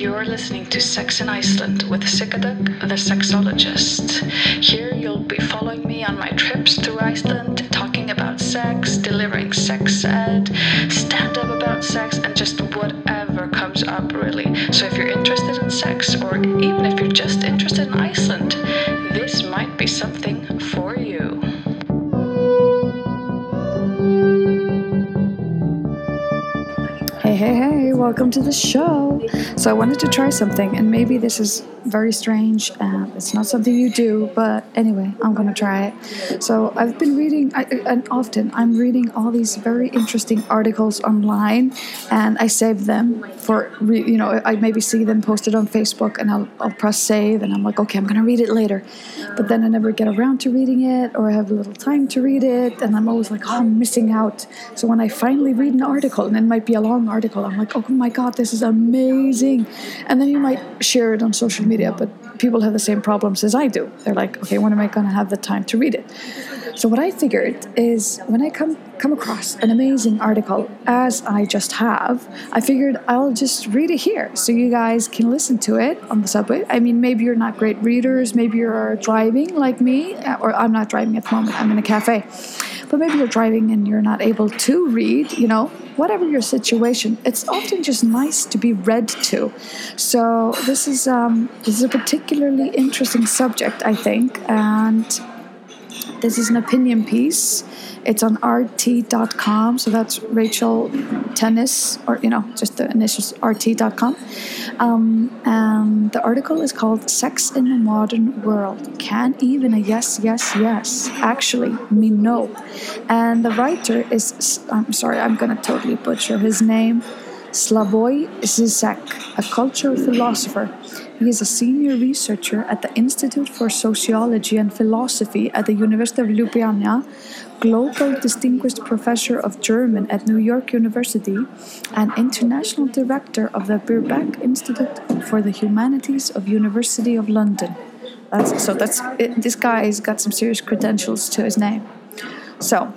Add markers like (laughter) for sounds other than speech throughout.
You're listening to Sex in Iceland with Sigga Dögg, the sexologist. Here you'll be following me on my trips through Iceland, talking about sex, delivering sex ed, stand up about sex, and just whatever comes up, really. So if you're interested in sex, or even if you're just interested in Iceland, this might be something welcome to the show. So, I wanted to try something, and maybe this is very strange. and it's not something you do, but anyway, I'm gonna try it. So, I've been reading, I, and often I'm reading all these very interesting articles online, and I save them for, you know, I maybe see them posted on Facebook, and I'll, I'll press save, and I'm like, okay, I'm gonna read it later. But then I never get around to reading it, or I have a little time to read it, and I'm always like, oh, I'm missing out. So, when I finally read an article, and it might be a long article, I'm like, oh my god, this is amazing. And then you might share it on social media, but people have the same problems as I do. They're like, okay, when am I going to have the time to read it? So what I figured is when I come come across an amazing article as I just have, I figured I'll just read it here so you guys can listen to it on the subway. I mean, maybe you're not great readers, maybe you're driving like me, or I'm not driving at the moment. I'm in a cafe but maybe you're driving and you're not able to read, you know, whatever your situation, it's often just nice to be read to. So this is um, this is a particularly interesting subject, I think, and this is an opinion piece. It's on RT.com, so that's Rachel Tennis, or you know, just the initials RT.com. Um, and the article is called Sex in the Modern World. Can even a yes, yes, yes actually mean no? And the writer is, I'm sorry, I'm gonna totally butcher his name. Slavoj Zizek, a cultural philosopher. He is a senior researcher at the Institute for Sociology and Philosophy at the University of Ljubljana, Global Distinguished Professor of German at New York University, and International Director of the Birkbeck Institute for the Humanities of University of London. That's, so that's it, this guy's got some serious credentials to his name. So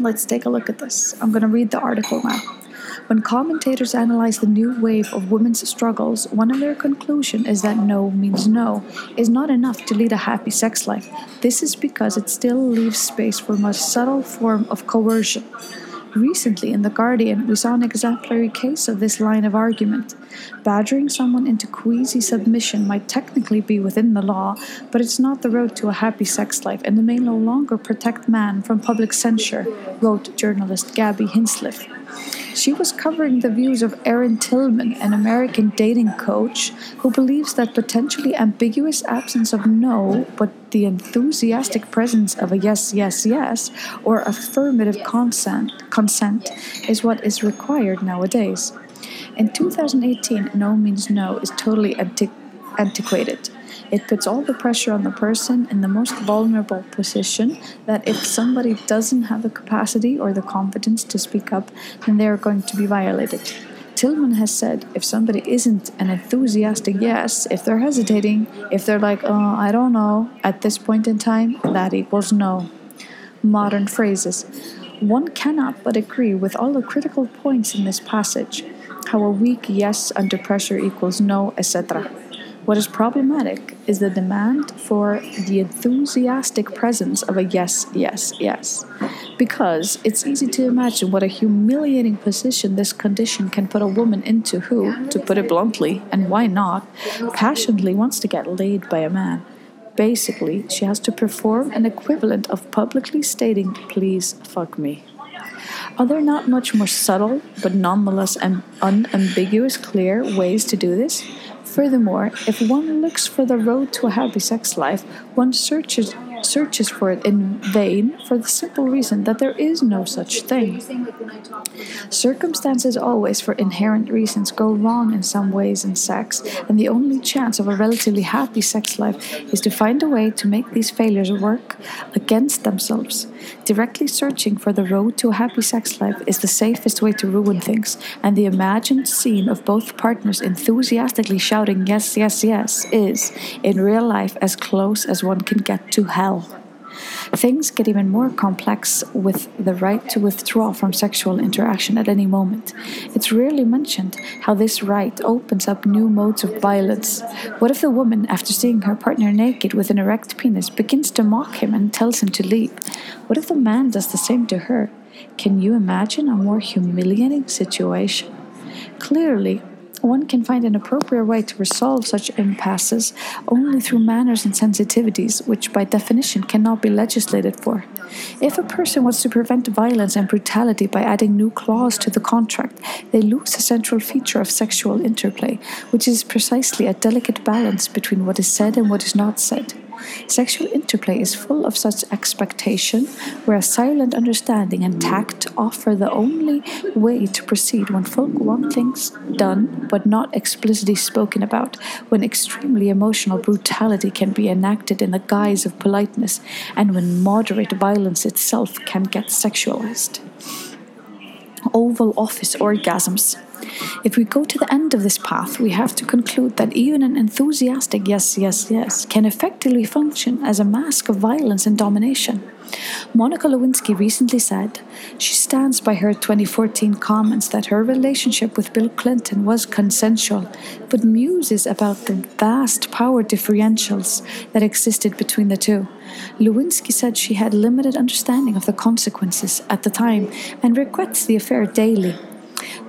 let's take a look at this. I'm going to read the article now. When commentators analyze the new wave of women's struggles, one of their conclusions is that no means no is not enough to lead a happy sex life. This is because it still leaves space for a much subtle form of coercion. Recently, in The Guardian, we saw an exemplary case of this line of argument. Badgering someone into queasy submission might technically be within the law, but it's not the road to a happy sex life, and it may no longer protect man from public censure, wrote journalist Gabby Hinsliff. She was covering the views of Erin Tillman, an American dating coach who believes that potentially ambiguous absence of no, but the enthusiastic presence of a yes, yes, yes, or affirmative consent, consent is what is required nowadays. In 2018, no means no is totally anti- antiquated. It puts all the pressure on the person in the most vulnerable position that if somebody doesn't have the capacity or the confidence to speak up, then they're going to be violated. Tillman has said if somebody isn't an enthusiastic yes, if they're hesitating, if they're like, oh, I don't know, at this point in time, that equals no. Modern phrases. One cannot but agree with all the critical points in this passage how a weak yes under pressure equals no, etc. What is problematic is the demand for the enthusiastic presence of a yes, yes, yes. Because it's easy to imagine what a humiliating position this condition can put a woman into who, to put it bluntly, and why not, passionately wants to get laid by a man. Basically, she has to perform an equivalent of publicly stating, please fuck me. Are there not much more subtle, but nonetheless and unambiguous, clear ways to do this? Furthermore, if one looks for the road to a happy sex life, one searches searches for it in vain for the simple reason that there is no such thing. Circumstances always, for inherent reasons, go wrong in some ways in sex, and the only chance of a relatively happy sex life is to find a way to make these failures work against themselves. Directly searching for the road to a happy sex life is the safest way to ruin things, and the imagined scene of both partners enthusiastically shouting yes, yes, yes is, in real life, as close as one can get to hell. Things get even more complex with the right to withdraw from sexual interaction at any moment. It's rarely mentioned how this right opens up new modes of violence. What if the woman, after seeing her partner naked with an erect penis, begins to mock him and tells him to leave? What if the man does the same to her? Can you imagine a more humiliating situation? Clearly, one can find an appropriate way to resolve such impasses only through manners and sensitivities, which by definition cannot be legislated for. If a person wants to prevent violence and brutality by adding new clause to the contract, they lose a central feature of sexual interplay, which is precisely a delicate balance between what is said and what is not said. Sexual interplay is full of such expectation, where silent understanding and tact offer the only way to proceed when folk want things done but not explicitly spoken about, when extremely emotional brutality can be enacted in the guise of politeness, and when moderate violence itself can get sexualized. Oval Office orgasms. If we go to the end of this path, we have to conclude that even an enthusiastic yes, yes, yes can effectively function as a mask of violence and domination. Monica Lewinsky recently said she stands by her 2014 comments that her relationship with Bill Clinton was consensual, but muses about the vast power differentials that existed between the two. Lewinsky said she had limited understanding of the consequences at the time and regrets the affair daily.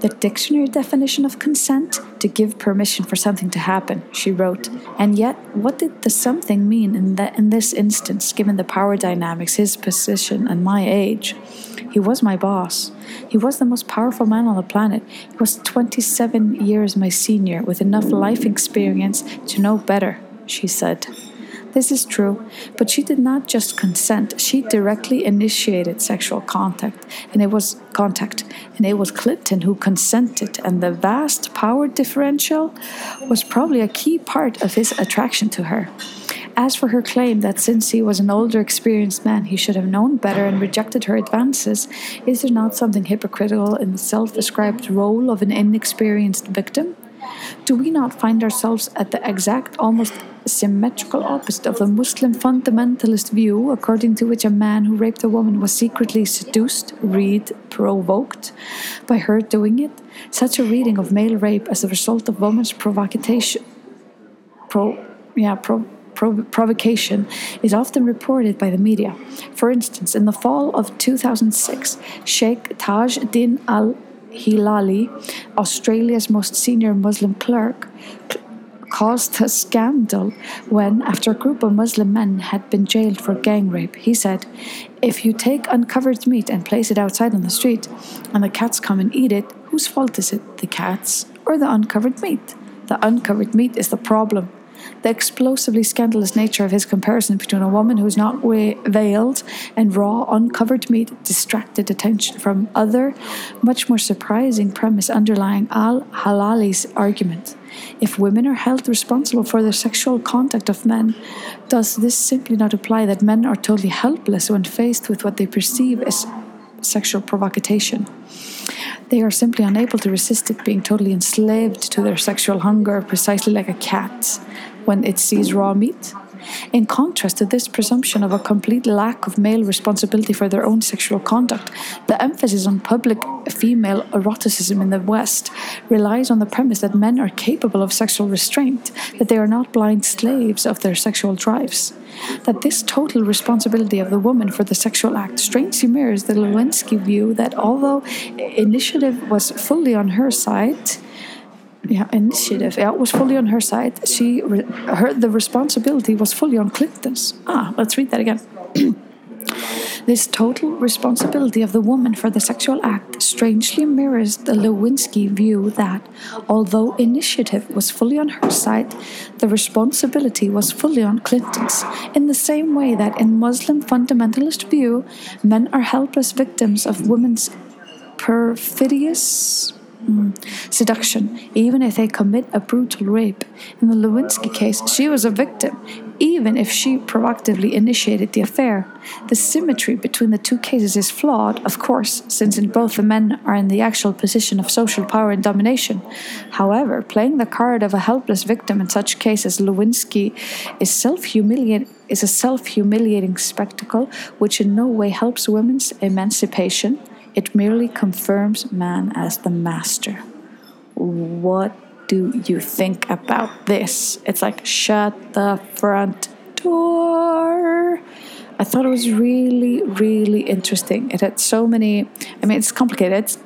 The dictionary definition of consent to give permission for something to happen, she wrote. And yet, what did the something mean in, that, in this instance, given the power dynamics, his position, and my age? He was my boss. He was the most powerful man on the planet. He was 27 years my senior, with enough life experience to know better, she said. This is true, but she did not just consent, she directly initiated sexual contact, and it was contact, and it was Clinton who consented, and the vast power differential was probably a key part of his attraction to her. As for her claim that since he was an older, experienced man, he should have known better and rejected her advances, is there not something hypocritical in the self described role of an inexperienced victim? Do we not find ourselves at the exact, almost symmetrical opposite of the Muslim fundamentalist view, according to which a man who raped a woman was secretly seduced, read, provoked by her doing it? Such a reading of male rape as a result of woman's provocation, pro, yeah, pro, provocation is often reported by the media. For instance, in the fall of 2006, Sheikh Taj Din Al Hilali, Australia's most senior Muslim clerk, caused a scandal when, after a group of Muslim men had been jailed for gang rape, he said, If you take uncovered meat and place it outside on the street, and the cats come and eat it, whose fault is it, the cats or the uncovered meat? The uncovered meat is the problem. The explosively scandalous nature of his comparison between a woman who is not veiled and raw, uncovered meat distracted attention from other, much more surprising premise underlying Al Hilali's argument. If women are held responsible for the sexual contact of men, does this simply not imply that men are totally helpless when faced with what they perceive as sexual provocation? They are simply unable to resist it, being totally enslaved to their sexual hunger, precisely like a cat when it sees raw meat. In contrast to this presumption of a complete lack of male responsibility for their own sexual conduct, the emphasis on public female eroticism in the West relies on the premise that men are capable of sexual restraint, that they are not blind slaves of their sexual drives. That this total responsibility of the woman for the sexual act strangely mirrors the Lewinsky view that although initiative was fully on her side, yeah, initiative. Yeah, was fully on her side. She, her, the responsibility was fully on Clinton's. Ah, let's read that again. (clears throat) this total responsibility of the woman for the sexual act strangely mirrors the Lewinsky view that, although initiative was fully on her side, the responsibility was fully on Clinton's. In the same way that, in Muslim fundamentalist view, men are helpless victims of women's perfidious Mm. Seduction, even if they commit a brutal rape. In the Lewinsky case, she was a victim. even if she provocatively initiated the affair. The symmetry between the two cases is flawed, of course, since in both the men are in the actual position of social power and domination. However, playing the card of a helpless victim in such cases, Lewinsky is self-humiliating is a self-humiliating spectacle which in no way helps women's emancipation. It merely confirms man as the master. What do you think about this? It's like, shut the front door. I thought it was really, really interesting. It had so many, I mean, it's complicated.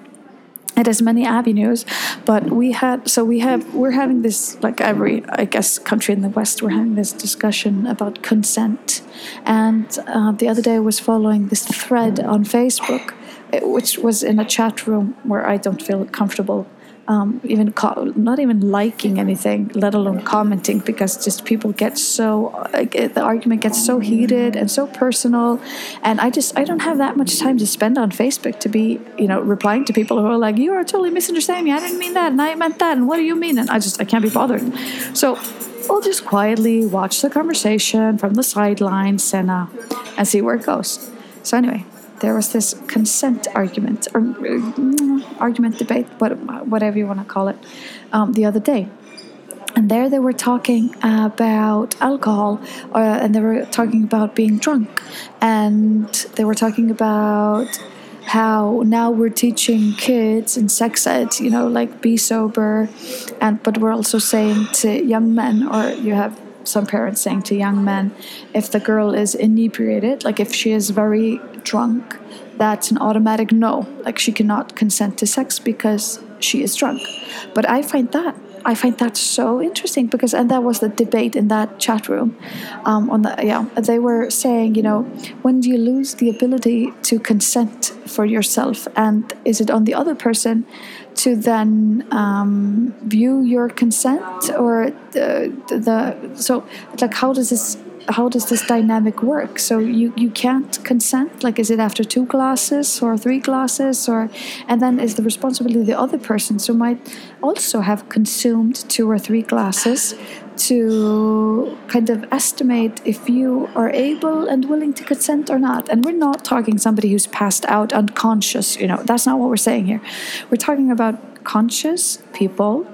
It has many avenues, but we had, so we have, we're having this, like every, I guess, country in the West, we're having this discussion about consent. And uh, the other day I was following this thread on Facebook, which was in a chat room where I don't feel comfortable um, even not even liking anything, let alone commenting, because just people get so the argument gets so heated and so personal, and I just I don't have that much time to spend on Facebook to be you know replying to people who are like you are totally misunderstanding me. I didn't mean that, and I meant that, and what do you mean? And I just I can't be bothered. So I'll just quietly watch the conversation from the sidelines and uh, and see where it goes. So anyway, there was this consent argument or uh, argument debate, what, whatever you want to call it, um, the other day. And there they were talking about alcohol, uh, and they were talking about being drunk, and they were talking about how now we're teaching kids in sex ed, you know, like be sober, and but we're also saying to young men, or you have some parents saying to young men, if the girl is inebriated, like if she is very drunk, that's an automatic no. Like she cannot consent to sex because she is drunk. But I find that I find that so interesting because, and that was the debate in that chat room. Um, on the yeah, they were saying, you know, when do you lose the ability to consent for yourself, and is it on the other person to then um, view your consent, or the, the so like how does this how does this dynamic work? So you you can't consent. Like, is it after two glasses or three glasses, or and then is the responsibility of the other person? So might also have consumed two or three glasses to kind of estimate if you are able and willing to consent or not. And we're not talking somebody who's passed out unconscious. You know, that's not what we're saying here. We're talking about conscious people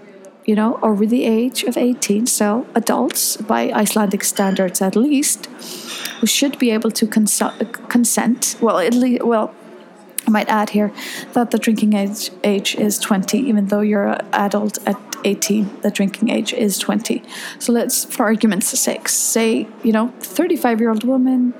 you know, over the age of 18, so adults by Icelandic standards at least, who should be able to consent. Well, at least, well, I might add here that the drinking age age is 20, even though you're an adult at 18, the drinking age is 20. So let's, for argument's sake, say, you know, 35 year old woman,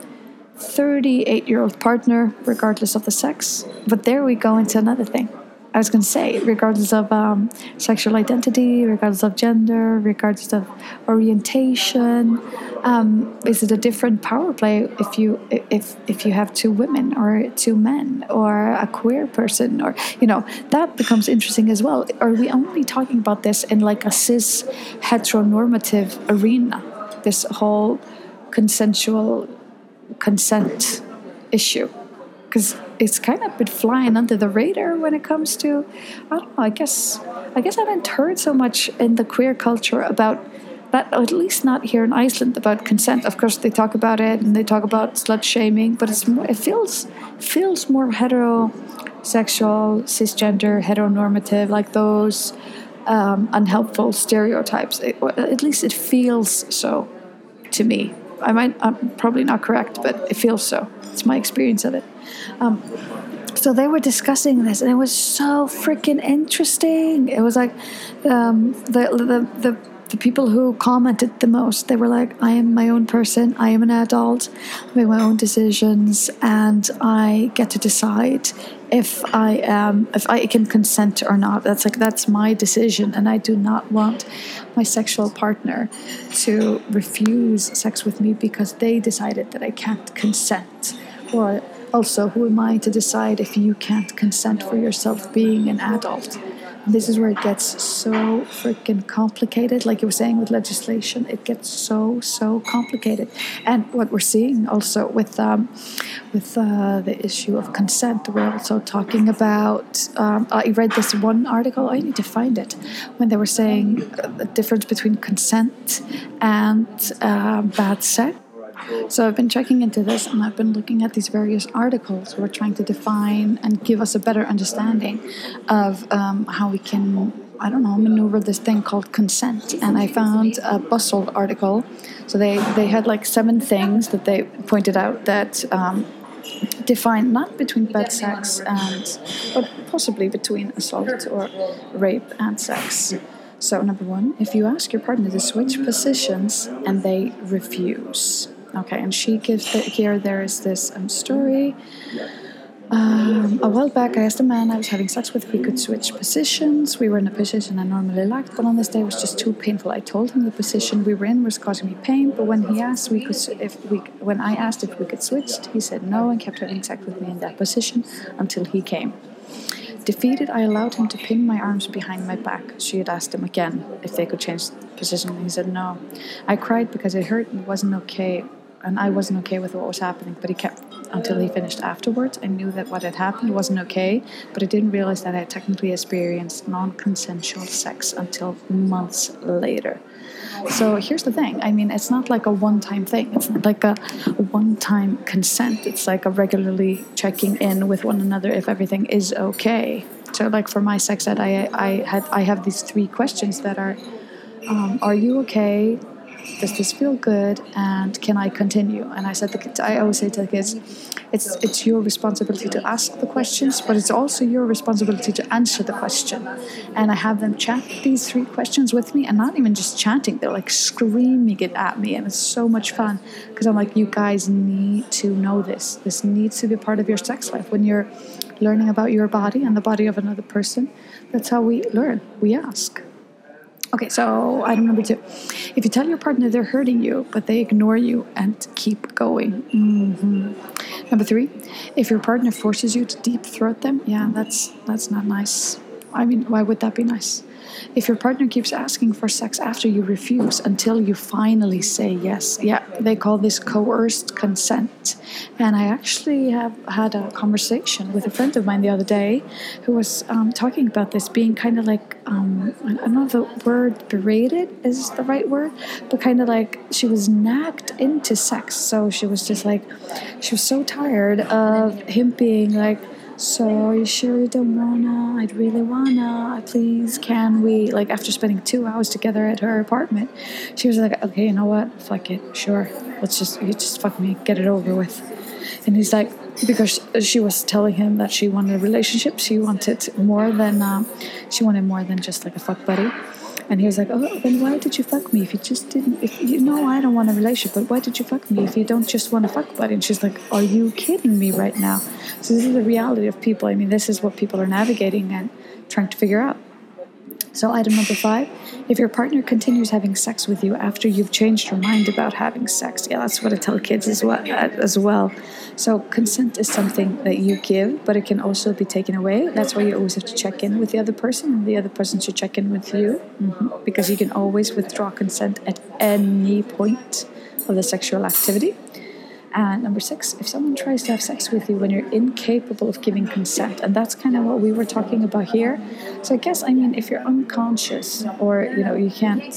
38 year old partner, regardless of the sex. But there we go into another thing. I was going to say, regardless of um, sexual identity, regardless of gender, regardless of orientation, um, is it a different power play if you if if you have two women or two men or a queer person or you know that becomes interesting as well. Are we only talking about this in like a cis heteronormative arena? This whole consensual consent issue because it's kind of been flying under the radar when it comes to I don't know I guess I guess I haven't heard so much in the queer culture about that at least not here in Iceland about consent. Of course they talk about it and they talk about slut shaming but it's it feels feels more heterosexual cisgender heteronormative like those um, unhelpful stereotypes. It, at least it feels so to me. I might I'm probably not correct but it feels so. It's my experience of it um, so they were discussing this, and it was so freaking interesting. It was like um, the, the the the people who commented the most they were like i am my own person. I am an adult. I make my own decisions and i get to decide if i am if i can consent or not. That's like that's my decision and i do not want my sexual partner to refuse sex with me because they decided that i can't consent or also, who am I to decide if you can't consent for yourself being an adult? this is where it gets so freaking complicated. Like you were saying with legislation it gets so so complicated. And what we're seeing also with um, with uh, the issue of consent we're also talking about um, i read this one article. I need to find it. When they were saying the difference between consent and uh, bad sex so I've been checking into this and I've been looking at these various articles who are trying to define and give us a better understanding of um, how we can, I don't know, maneuver this thing called consent. And I found a Bustle article. So they, they had like seven things that they pointed out that um, define not between bad sex and, but possibly between assault or rape and sex. So, number one, if you ask your partner to switch positions and they refuse, Okay, and she gives the, here. There is this um, story. Um, a while back, I asked a man I was having sex with if we could switch positions. We were in a position I normally liked, but on this day it was just too painful. I told him the position we were in was causing me pain, but when he asked we could if we when I asked if we could switch, he said no and kept having sex with me in that position until he came. Defeated, I allowed him to pin my arms behind my back. She had asked him again if they could change position, and he said no. I cried because it hurt and it wasn't okay and I wasn't okay with what was happening, but he kept until he finished afterwards. I knew that what had happened wasn't okay, but I didn't realize that I had technically experienced non consensual sex until months later. So here's the thing I mean, it's not like a one time thing, it's not like a one time consent. It's like a regularly checking in with one another if everything is okay. So, like for my sex ed, I, I, had, I have these three questions that are um, Are you okay? Does this feel good and can I continue? And I said, the, I always say to the kids, it's it's your responsibility to ask the questions, but it's also your responsibility to answer the question. And I have them chat these three questions with me, and not even just chanting; they're like screaming it at me, and it's so much fun because I'm like, you guys need to know this. This needs to be part of your sex life when you're learning about your body and the body of another person. That's how we learn. We ask. Okay, so item number two. If you tell your partner they're hurting you, but they ignore you and keep going. Mm-hmm. Number three, if your partner forces you to deep throat them, yeah, that's that's not nice. I mean, why would that be nice? If your partner keeps asking for sex after you refuse until you finally say yes, yeah, they call this coerced consent. And I actually have had a conversation with a friend of mine the other day who was um, talking about this being kind of like, um, I don't know if the word berated is the right word, but kind of like she was nagged into sex. So she was just like, she was so tired of him being like, so you sure you don't wanna? I'd really wanna. Please, can we? Like after spending two hours together at her apartment, she was like, okay, you know what? Fuck it, sure. Let's just you just fuck me, get it over with. And he's like, because she was telling him that she wanted a relationship. She wanted more than um, she wanted more than just like a fuck buddy. And he was like, "Oh, then why did you fuck me? If you just didn't, if you know I don't want a relationship, but why did you fuck me if you don't just want a fuck buddy?" And she's like, "Are you kidding me right now?" So this is the reality of people. I mean, this is what people are navigating and trying to figure out. So, item number five if your partner continues having sex with you after you've changed your mind about having sex, yeah, that's what I tell kids as well. As well. So, consent is something that you give, but it can also be taken away. That's why you always have to check in with the other person, and the other person should check in with you, mm-hmm. because you can always withdraw consent at any point of the sexual activity. And number six, if someone tries to have sex with you when you're incapable of giving consent, and that's kind of what we were talking about here. So I guess I mean if you're unconscious or you know you can't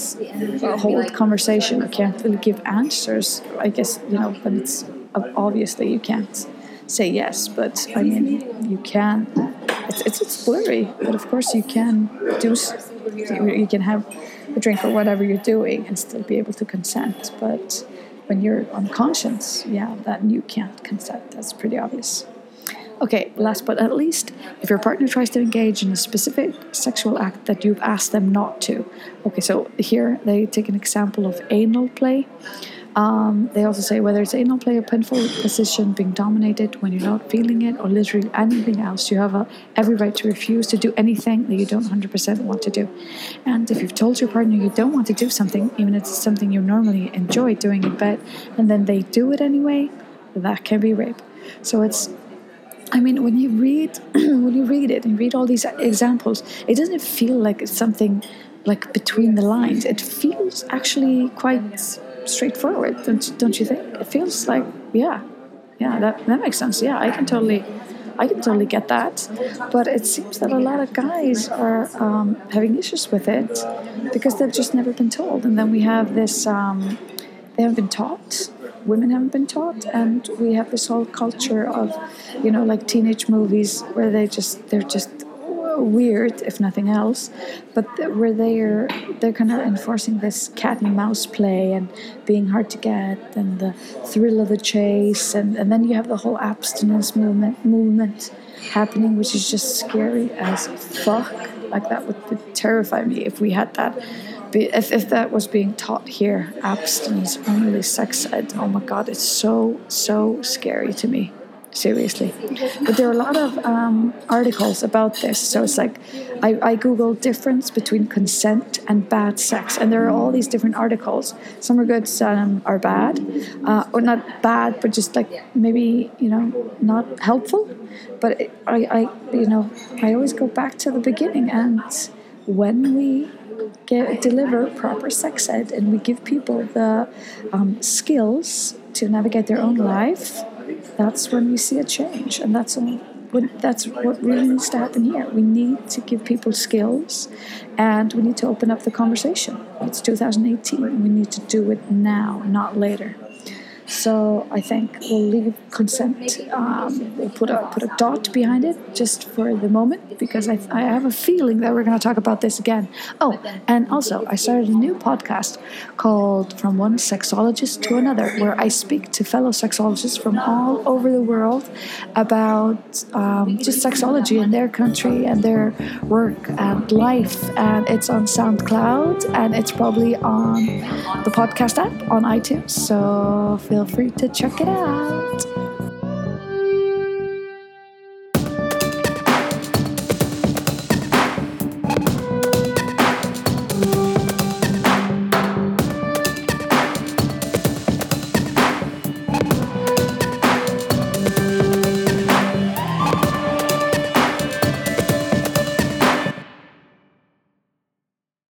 hold conversation or can't really give answers, I guess you know then it's obviously you can't say yes. But I mean you can. It's it's, it's blurry, but of course you can do. You can have a drink or whatever you're doing and still be able to consent, but when you're unconscious, yeah, then you can't consent. That's pretty obvious. Okay, last but not least, if your partner tries to engage in a specific sexual act that you've asked them not to. Okay, so here they take an example of anal play. Um, they also say whether it's anal play a painful position, being dominated when you're not feeling it, or literally anything else, you have a, every right to refuse to do anything that you don't 100% want to do. And if you've told your partner you don't want to do something, even if it's something you normally enjoy doing in bed, and then they do it anyway, that can be rape. So it's I mean, when you read (clears throat) when you read it and read all these examples, it doesn't feel like it's something like between the lines. It feels actually quite straightforward, don't don't you think? It feels like yeah, yeah, that that makes sense. Yeah, I can totally. I can totally get that, but it seems that a lot of guys are um, having issues with it because they've just never been told. And then we have this um, they haven't been taught women haven't been taught and we have this whole culture of you know like teenage movies where they just they're just weird if nothing else but where they're they're kind of enforcing this cat and mouse play and being hard to get and the thrill of the chase and, and then you have the whole abstinence movement movement happening which is just scary as fuck. Like that would terrify me if we had that if, if that was being taught here, abstinence only sex ed, oh my god, it's so, so scary to me. Seriously. But there are a lot of um, articles about this. So it's like I, I Googled difference between consent and bad sex, and there are all these different articles. Some are good, some are bad. Uh, or not bad, but just like maybe, you know, not helpful. But it, I, I, you know, I always go back to the beginning and when we get, deliver proper sex ed and we give people the um, skills to navigate their own life, that's when we see a change. And that's when, that's what really needs to happen here. We need to give people skills and we need to open up the conversation. It's 2018. We need to do it now, not later. So I think we'll leave consent. Um, we'll put a put a dot behind it just for the moment because I, I have a feeling that we're going to talk about this again. Oh, and also I started a new podcast called From One Sexologist to Another, where I speak to fellow sexologists from all over the world about um, just sexology in their country and their work and life. And it's on SoundCloud and it's probably on the podcast app on iTunes. So feel free to check it out.